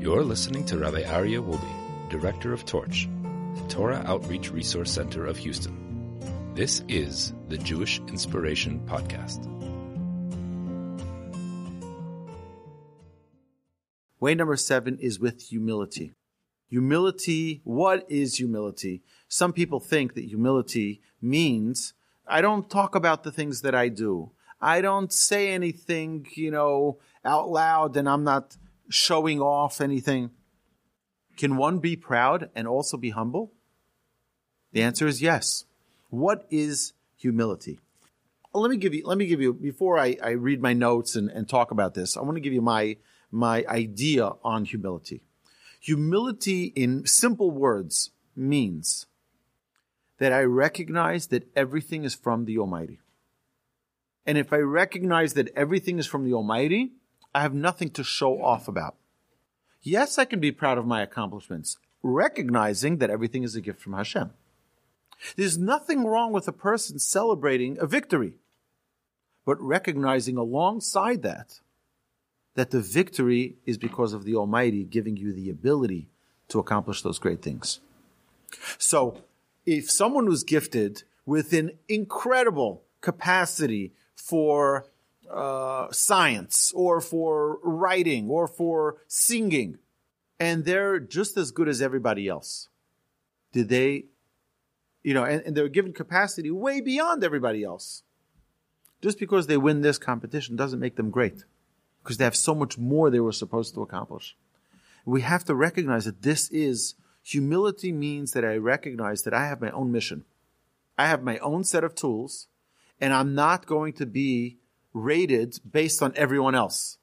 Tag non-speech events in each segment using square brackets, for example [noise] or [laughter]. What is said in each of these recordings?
You're listening to Rabbi Aryeh Wolbe, Director of Torch, the Torah Outreach Resource Center of Houston. This is the Jewish Inspiration Podcast. Way number seven is with humility. Humility, what is humility? Some people think that humility means I don't talk about the things that I do. I don't say anything, you know, out loud and I'm not showing off anything. Can one be proud and also be humble? The answer is yes. What is humility? Let me give you, let me give you, before I, I read my notes and, and talk about this, I want to give you my, my idea on humility. Humility in simple words means that I recognize that everything is from the Almighty. And if I recognize that everything is from the Almighty, I have nothing to show off about. Yes, I can be proud of my accomplishments, recognizing that everything is a gift from Hashem. There's nothing wrong with a person celebrating a victory, but recognizing alongside that that the victory is because of the Almighty giving you the ability to accomplish those great things. So, if someone was gifted with an incredible capacity for uh, science or for writing or for singing, and they're just as good as everybody else. Did they, you know, and, and they're given capacity way beyond everybody else. Just because they win this competition doesn't make them great because they have so much more they were supposed to accomplish. We have to recognize that this is humility means that I recognize that I have my own mission. I have my own set of tools and I'm not going to be rated based on everyone else.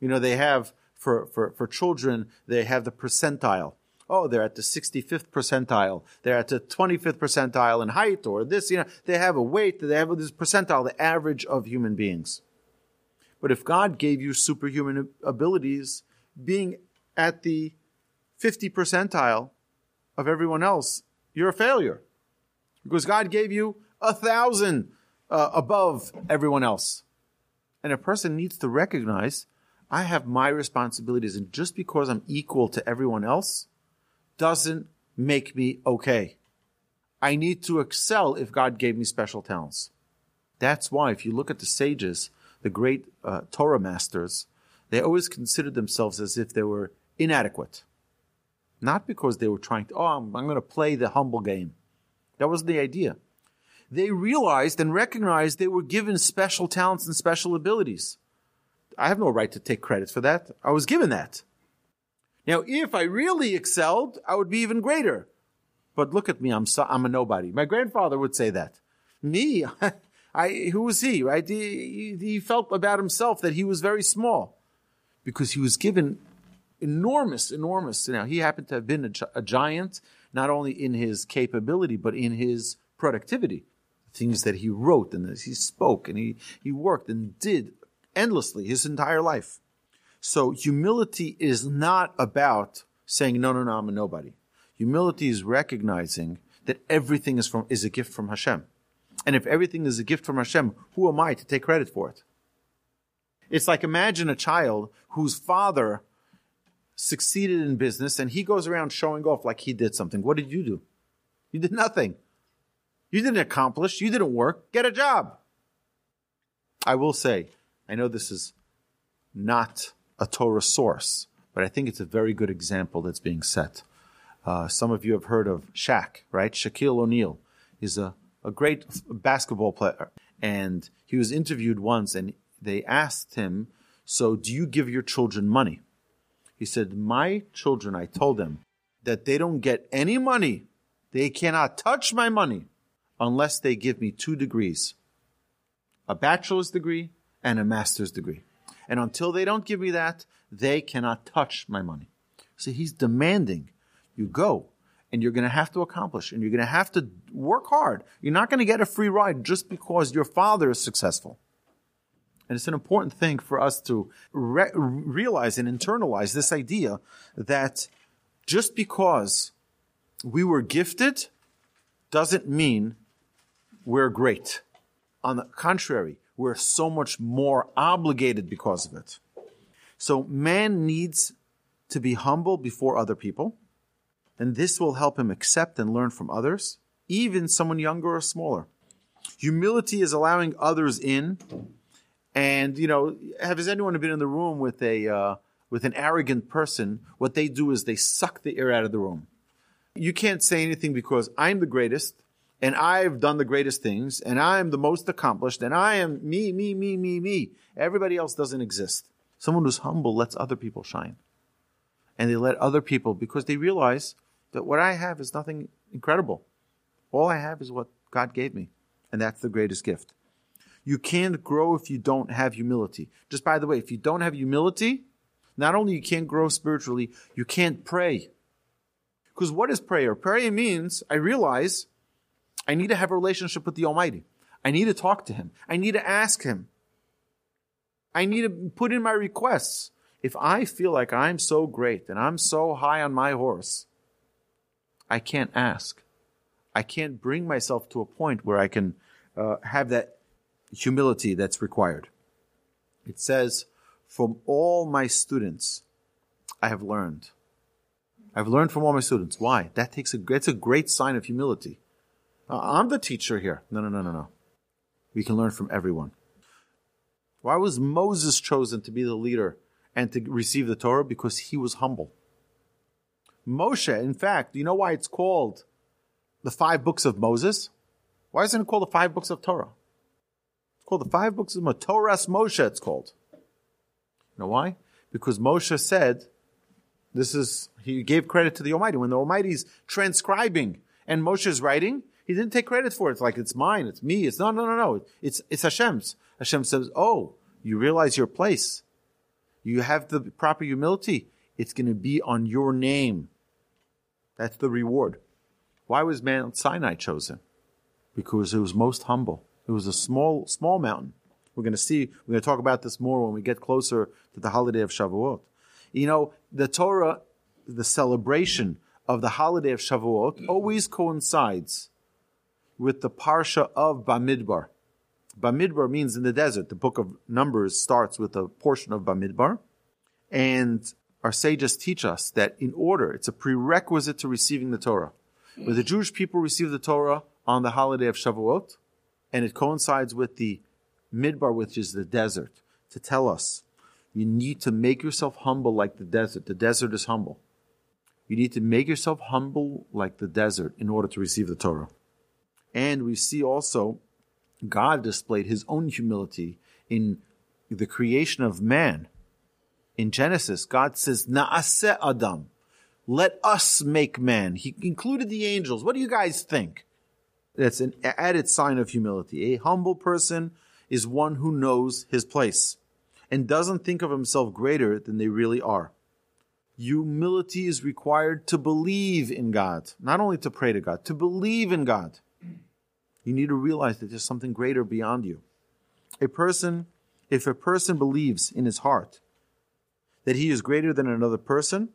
You know, they have for, for, for children, they have the percentile. Oh, they're at the 65th percentile. They're at the 25th percentile in height or this, you know, they have a weight, they have this percentile, the average of human beings. But if God gave you superhuman abilities, being at the 50 percentile of everyone else, you're a failure. Because God gave you a thousand uh, above everyone else. And a person needs to recognize I have my responsibilities, and just because I'm equal to everyone else doesn't make me okay. I need to excel if God gave me special talents. That's why, if you look at the sages, the great uh, Torah masters, they always considered themselves as if they were inadequate. Not because they were trying to, oh, I'm, I'm going to play the humble game. That wasn't the idea they realized and recognized they were given special talents and special abilities. I have no right to take credit for that. I was given that. Now, if I really excelled, I would be even greater. But look at me, I'm so, I'm a nobody. My grandfather would say that. Me, [laughs] I, who was he, right? He, he felt about himself that he was very small because he was given enormous, enormous. Now, he happened to have been a, a giant, not only in his capability, but in his productivity things that he wrote and that he spoke and he, he worked and did endlessly his entire life. So humility is not about saying, no, no, no, I'm a nobody. Humility is recognizing that everything is from, is a gift from Hashem. And if everything is a gift from Hashem, who am I to take credit for it? It's like imagine a child whose father succeeded in business and he goes around showing off like he did something. What did you do? You did nothing. You didn't accomplish. You didn't work. Get a job. I will say, I know this is not a Torah source, but I think it's a very good example that's being set. Uh, some of you have heard of Shaq, right? Shaquille O'Neal is a, a great basketball player. And he was interviewed once and they asked him, So do you give your children money? He said, My children, I told them that they don't get any money. They cannot touch my money unless they give me two degrees a bachelor's degree and a master's degree. And until they don't give me that, they cannot touch my money. See, he's demanding you go and you're going to have to accomplish and you're going to have to work hard. You're not going to get a free ride just because your father is successful. And it's an important thing for us to re- realize and internalize this idea that just because we were gifted doesn't mean we're great. On the contrary, we're so much more obligated because of it. So man needs to be humble before other people, and this will help him accept and learn from others, even someone younger or smaller. Humility is allowing others in, and you know, has anyone been in the room with a uh, with an arrogant person? What they do is they suck the air out of the room. You can't say anything because I'm the greatest, and I've done the greatest things, and I'm the most accomplished, and I am me, me, me, me, me. Everybody else doesn't exist. Someone who's humble lets other people shine. And they let other people, because they realize that what I have is nothing incredible. All I have is what God gave me. And that's the greatest gift. You can't grow if you don't have humility. Just by the way, if you don't have humility, not only you can't grow spiritually, you can't pray. Because what is prayer? Prayer means I realize I need to have a relationship with the Almighty. I need to talk to Him. I need to ask Him. I need to put in my requests. If I feel like I'm so great and I'm so high on my horse, I can't ask. I can't bring myself to a point where I can uh, have that humility that's required. It says, From all my students, I have learned. I've learned from all my students. Why? That takes a, that's a great sign of humility. Uh, I'm the teacher here. No, no, no, no, no. We can learn from everyone. Why was Moses chosen to be the leader and to receive the Torah? Because he was humble. Moshe, in fact, you know why it's called the five books of Moses? Why isn't it called the five books of Torah? It's called the five books of Torat Moshe, it's called. You know why? Because Moshe said, this is, he gave credit to the Almighty. When the Almighty's transcribing and Moshe's writing, he didn't take credit for it. It's like, it's mine, it's me, it's no, no, no, no. It's, it's Hashem's. Hashem says, oh, you realize your place. You have the proper humility. It's going to be on your name. That's the reward. Why was Mount Sinai chosen? Because it was most humble. It was a small, small mountain. We're going to see, we're going to talk about this more when we get closer to the holiday of Shavuot. You know, the Torah, the celebration of the holiday of Shavuot always coincides with the Parsha of Bamidbar. Bamidbar means in the desert. The book of Numbers starts with a portion of Bamidbar. And our sages teach us that in order, it's a prerequisite to receiving the Torah. Where the Jewish people receive the Torah on the holiday of Shavuot, and it coincides with the Midbar, which is the desert, to tell us you need to make yourself humble like the desert. The desert is humble. You need to make yourself humble like the desert in order to receive the Torah. And we see also God displayed his own humility in the creation of man. In Genesis, God says, Na'aseh Adam. Let us make man. He included the angels. What do you guys think? That's an added sign of humility. A humble person is one who knows his place and doesn't think of himself greater than they really are. Humility is required to believe in God, not only to pray to God, to believe in God. You need to realize that there's something greater beyond you. A person, if a person believes in his heart that he is greater than another person,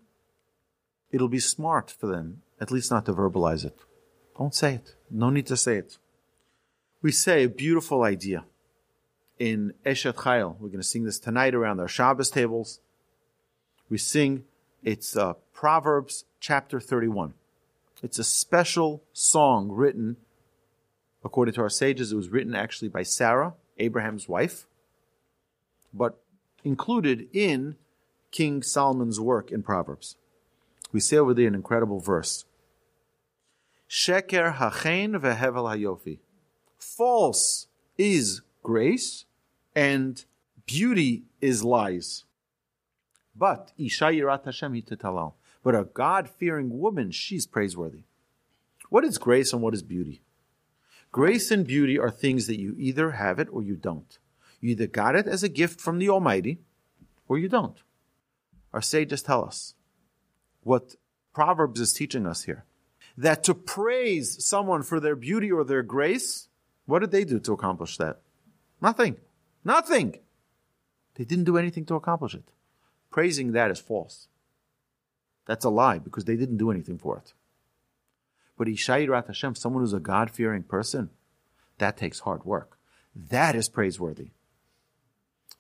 it'll be smart for them, at least not to verbalize it. Don't say it. No need to say it. We say a beautiful idea in Eshet Chayil. We're going to sing this tonight around our Shabbos tables. We sing, it's uh, Proverbs chapter 31. It's a special song written According to our sages, it was written actually by Sarah, Abraham's wife, but included in King Solomon's work in Proverbs. We see over there an incredible verse. Sheker hachen vehevel hayofi. False is grace and beauty is lies. But Isha Yirat Hashem hitatalal. But a God-fearing woman, she's praiseworthy. What is grace and what is beauty? Grace and beauty are things that you either have it or you don't. You either got it as a gift from the Almighty or you don't. Our sages tell us what Proverbs is teaching us here that to praise someone for their beauty or their grace, what did they do to accomplish that? Nothing. Nothing. They didn't do anything to accomplish it. Praising that is false. That's a lie because they didn't do anything for it. But Ishairat Hashem, someone who's a God fearing person, that takes hard work. That is praiseworthy.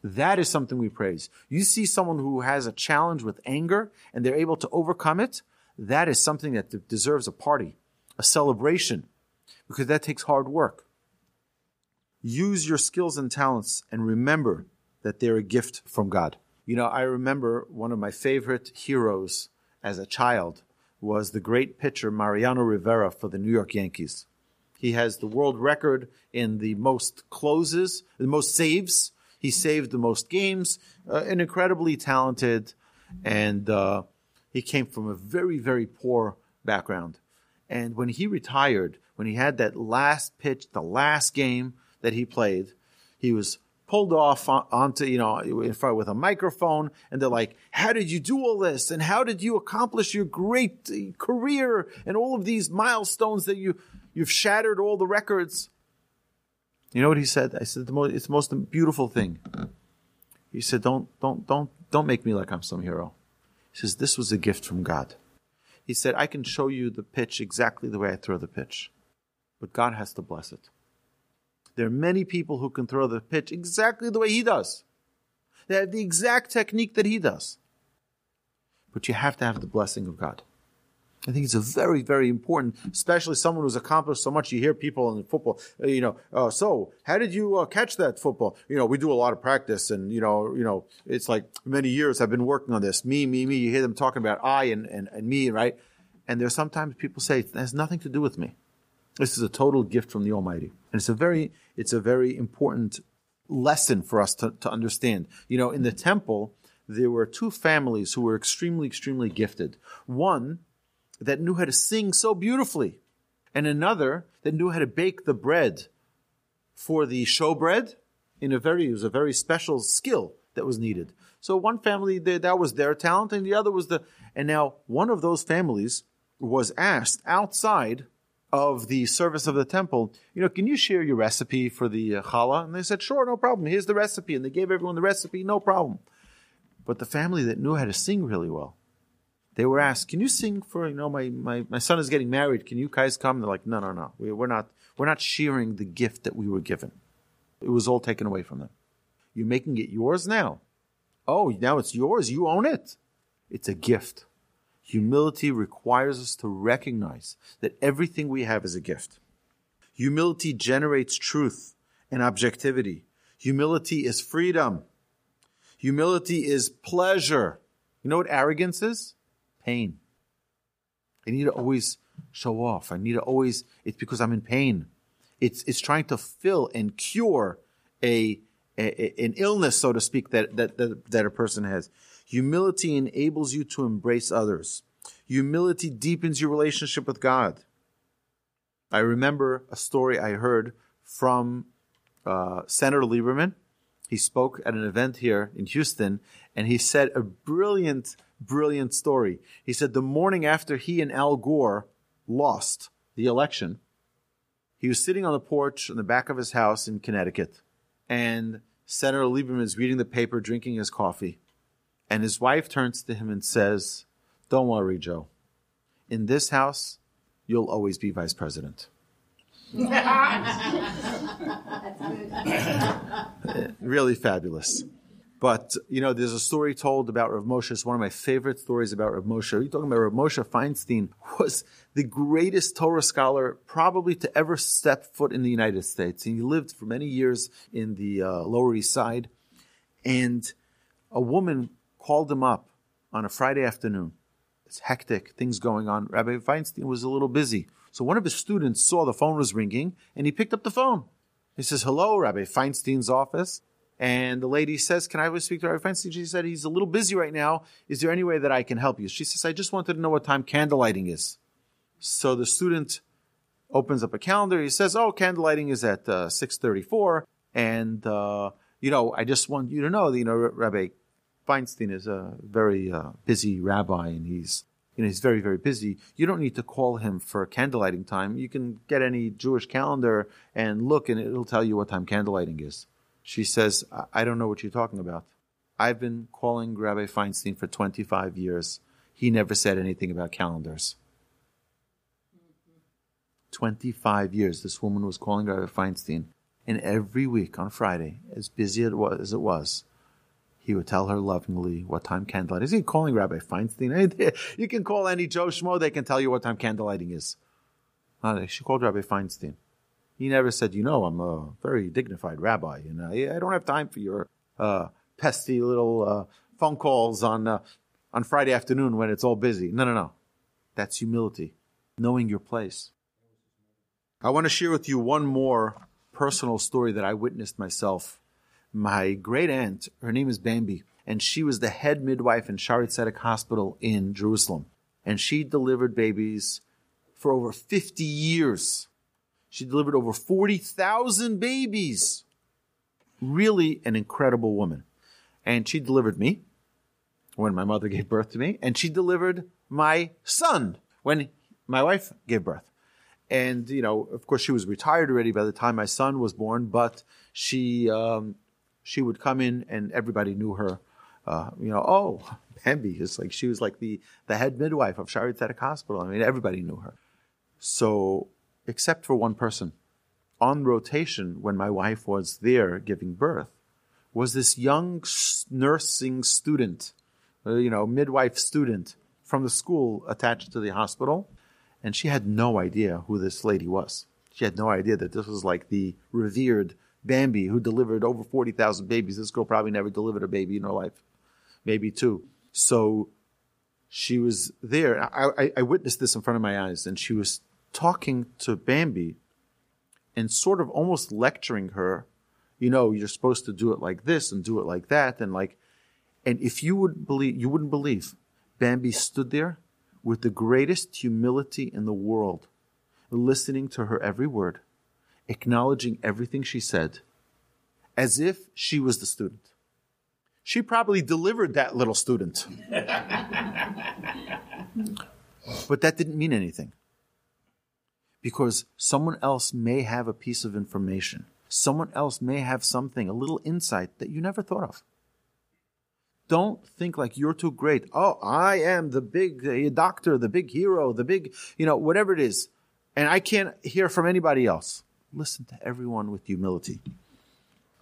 That is something we praise. You see someone who has a challenge with anger and they're able to overcome it. That is something that deserves a party, a celebration, because that takes hard work. Use your skills and talents and remember that they're a gift from God. You know, I remember one of my favorite heroes as a child was the great pitcher Mariano Rivera for the New York Yankees. He has the world record in the most closes, the most saves. He saved the most games. Uh, an incredibly talented, and uh, he came from a very, very poor background. And when he retired, when he had that last pitch, the last game that he played, he was pulled off onto, you know, in front with a microphone. And they're like, how did you do all this? And how did you accomplish your great uh, career and all of these milestones that you, you've shattered all the records? You know what he said? I said, the most, it's the most beautiful thing. He said, don't, don't, don't, don't make me like I'm some hero. He says, this was a gift from God. He said, I can show you the pitch exactly the way I throw the pitch, but God has to bless it. There are many people who can throw the pitch exactly the way he does. They have the exact technique that he does. But you have to have the blessing of God. I think it's a very, very important, especially someone who's accomplished so much. You hear people in football, uh, you know, uh, so how did you uh, catch that football? You know, we do a lot of practice, and you know, you know, it's like many years I've been working on this. Me, me, me. You hear them talking about I and and, and me, right? And there's sometimes people say it has nothing to do with me. This is a total gift from the Almighty. And it's a very, it's a very important lesson for us to, to understand. You know, in the temple, there were two families who were extremely, extremely gifted. One that knew how to sing so beautifully, and another that knew how to bake the bread for the showbread in a very, it was a very special skill that was needed. So one family, that was their talent, and the other was the, and now one of those families was asked outside of the service of the temple, you know, can you share your recipe for the uh, challah? And they said, sure, no problem. Here's the recipe. And they gave everyone the recipe, no problem. But the family that knew how to sing really well, they were asked, can you sing for, you know, my, my, my son is getting married. Can you guys come? They're like, no, no, no. We, we're not, we're not sharing the gift that we were given. It was all taken away from them. You're making it yours now. Oh, now it's yours. You own it. It's a gift. Humility requires us to recognize that everything we have is a gift. Humility generates truth and objectivity. Humility is freedom. Humility is pleasure. You know what arrogance is? Pain. I need to always show off. I need to always, it's because I'm in pain. It's, it's trying to fill and cure a, a an illness, so to speak, that, that, that, that a person has. Humility enables you to embrace others. Humility deepens your relationship with God. I remember a story I heard from uh, Senator Lieberman. He spoke at an event here in Houston, and he said a brilliant, brilliant story. He said the morning after he and Al Gore lost the election, he was sitting on the porch in the back of his house in Connecticut, and Senator Lieberman is reading the paper, drinking his coffee. And his wife turns to him and says, Don't worry, Joe. In this house, you'll always be vice president. [laughs] really fabulous. But, you know, there's a story told about Rav Moshe. It's one of my favorite stories about Rav Moshe. You're talking about Rav Moshe Feinstein [laughs] was the greatest Torah scholar probably to ever step foot in the United States. And he lived for many years in the uh, Lower East Side. And a woman called him up on a Friday afternoon. It's hectic, things going on. Rabbi Feinstein was a little busy. So one of his students saw the phone was ringing and he picked up the phone. He says, Hello, Rabbi Feinstein's office. And the lady says, Can I speak to Rabbi Feinstein? She said, He's a little busy right now. Is there any way that I can help you? She says, I just wanted to know what time candlelighting is. So the student opens up a calendar. He says, Oh, candlelighting is at uh, 634. And, uh, you know, I just want you to know that, you know, Rabbi Feinstein is a very uh, busy rabbi and he's you know he's very very busy. You don't need to call him for candlelighting time. You can get any Jewish calendar and look and it'll tell you what time candlelighting is. She says, I don't know what you're talking about. I've been calling Rabbi Feinstein for 25 years. He never said anything about calendars. 25 years this woman was calling Rabbi Feinstein. And every week on Friday, as busy as it was, he would tell her lovingly what time candlelight is. He calling Rabbi Feinstein? You can call any Joe Schmo, they can tell you what time candlelighting is. she called Rabbi Feinstein. He never said, you know, I'm a very dignified rabbi, and I, I don't have time for your uh, pesty little uh, phone calls on uh, on Friday afternoon when it's all busy. No, no, no. That's humility, knowing your place. I want to share with you one more personal story that I witnessed myself my great aunt, her name is Bambi, and she was the head midwife in Shaare Zedek Hospital in Jerusalem. And she delivered babies for over 50 years. She delivered over 40,000 babies. Really an incredible woman. And she delivered me when my mother gave birth to me, and she delivered my son when my wife gave birth. And, you know, of course, she was retired already by the time my son was born, but she um, she would come in and everybody knew her. Uh, you know, oh, [laughs] Bambi is like she was like the the head midwife of Shaare Zedek Hospital. I mean, everybody knew her. So, except for one person, on rotation when my wife was there giving birth, was this young nursing student, uh, you know, midwife student from the school attached to the hospital, and she had no idea who this lady was. She had no idea that this was like the revered Bambi, who delivered over 40,000 babies. This girl probably never delivered a baby in her life, maybe two. So she was there. I, I, I witnessed this in front of my eyes, and she was talking to Bambi and sort of almost lecturing her. You know, you're supposed to do it like this and do it like that, and like, and if you would believe, you wouldn't believe, Bambi stood there with the greatest humility in the world, listening to her every word acknowledging everything she said as if she was the student. She probably delivered that little student. [laughs] but that didn't mean anything. Because someone else may have a piece of information. Someone else may have something, a little insight that you never thought of. Don't think like you're too great. Oh, I am the big doctor, the big hero, the big, you know, whatever it is. And I can't hear from anybody else listen to everyone with humility.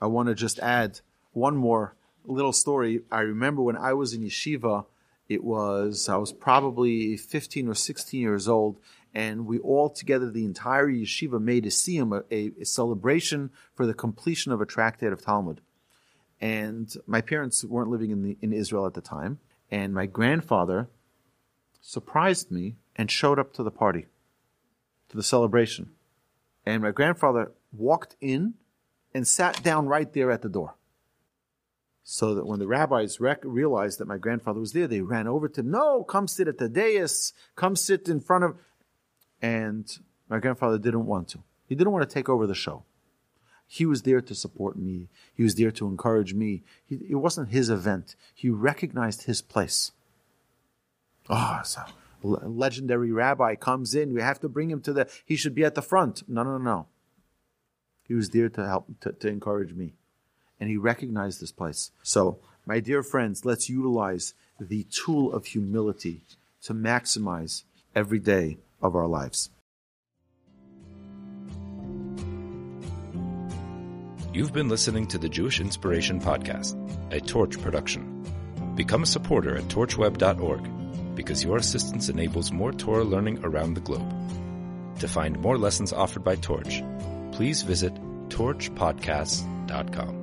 I want to just add one more little story. I remember when I was in yeshiva, it was, I was probably 15 or 16 years old, and we all together, the entire yeshiva, made a siyum, a, a celebration for the completion of a tractate of Talmud. And my parents weren't living in, the, in Israel at the time, and my grandfather surprised me and showed up to the party, to the celebration. And my grandfather walked in and sat down right there at the door. So that when the rabbis rec- realized that my grandfather was there, they ran over to. No, come sit at the dais. Come sit in front of. And my grandfather didn't want to. He didn't want to take over the show. He was there to support me. He was there to encourage me. He, it wasn't his event. He recognized his place. Ah, oh, so legendary rabbi comes in, we have to bring him to the, he should be at the front. No, no, no. He was there to help, to, to encourage me. And he recognized this place. So, my dear friends, let's utilize the tool of humility to maximize every day of our lives. You've been listening to the Jewish Inspiration Podcast, a Torch production. Become a supporter at torchweb.org because your assistance enables more Torah learning around the globe. To find more lessons offered by Torch, please visit torchpodcasts.com.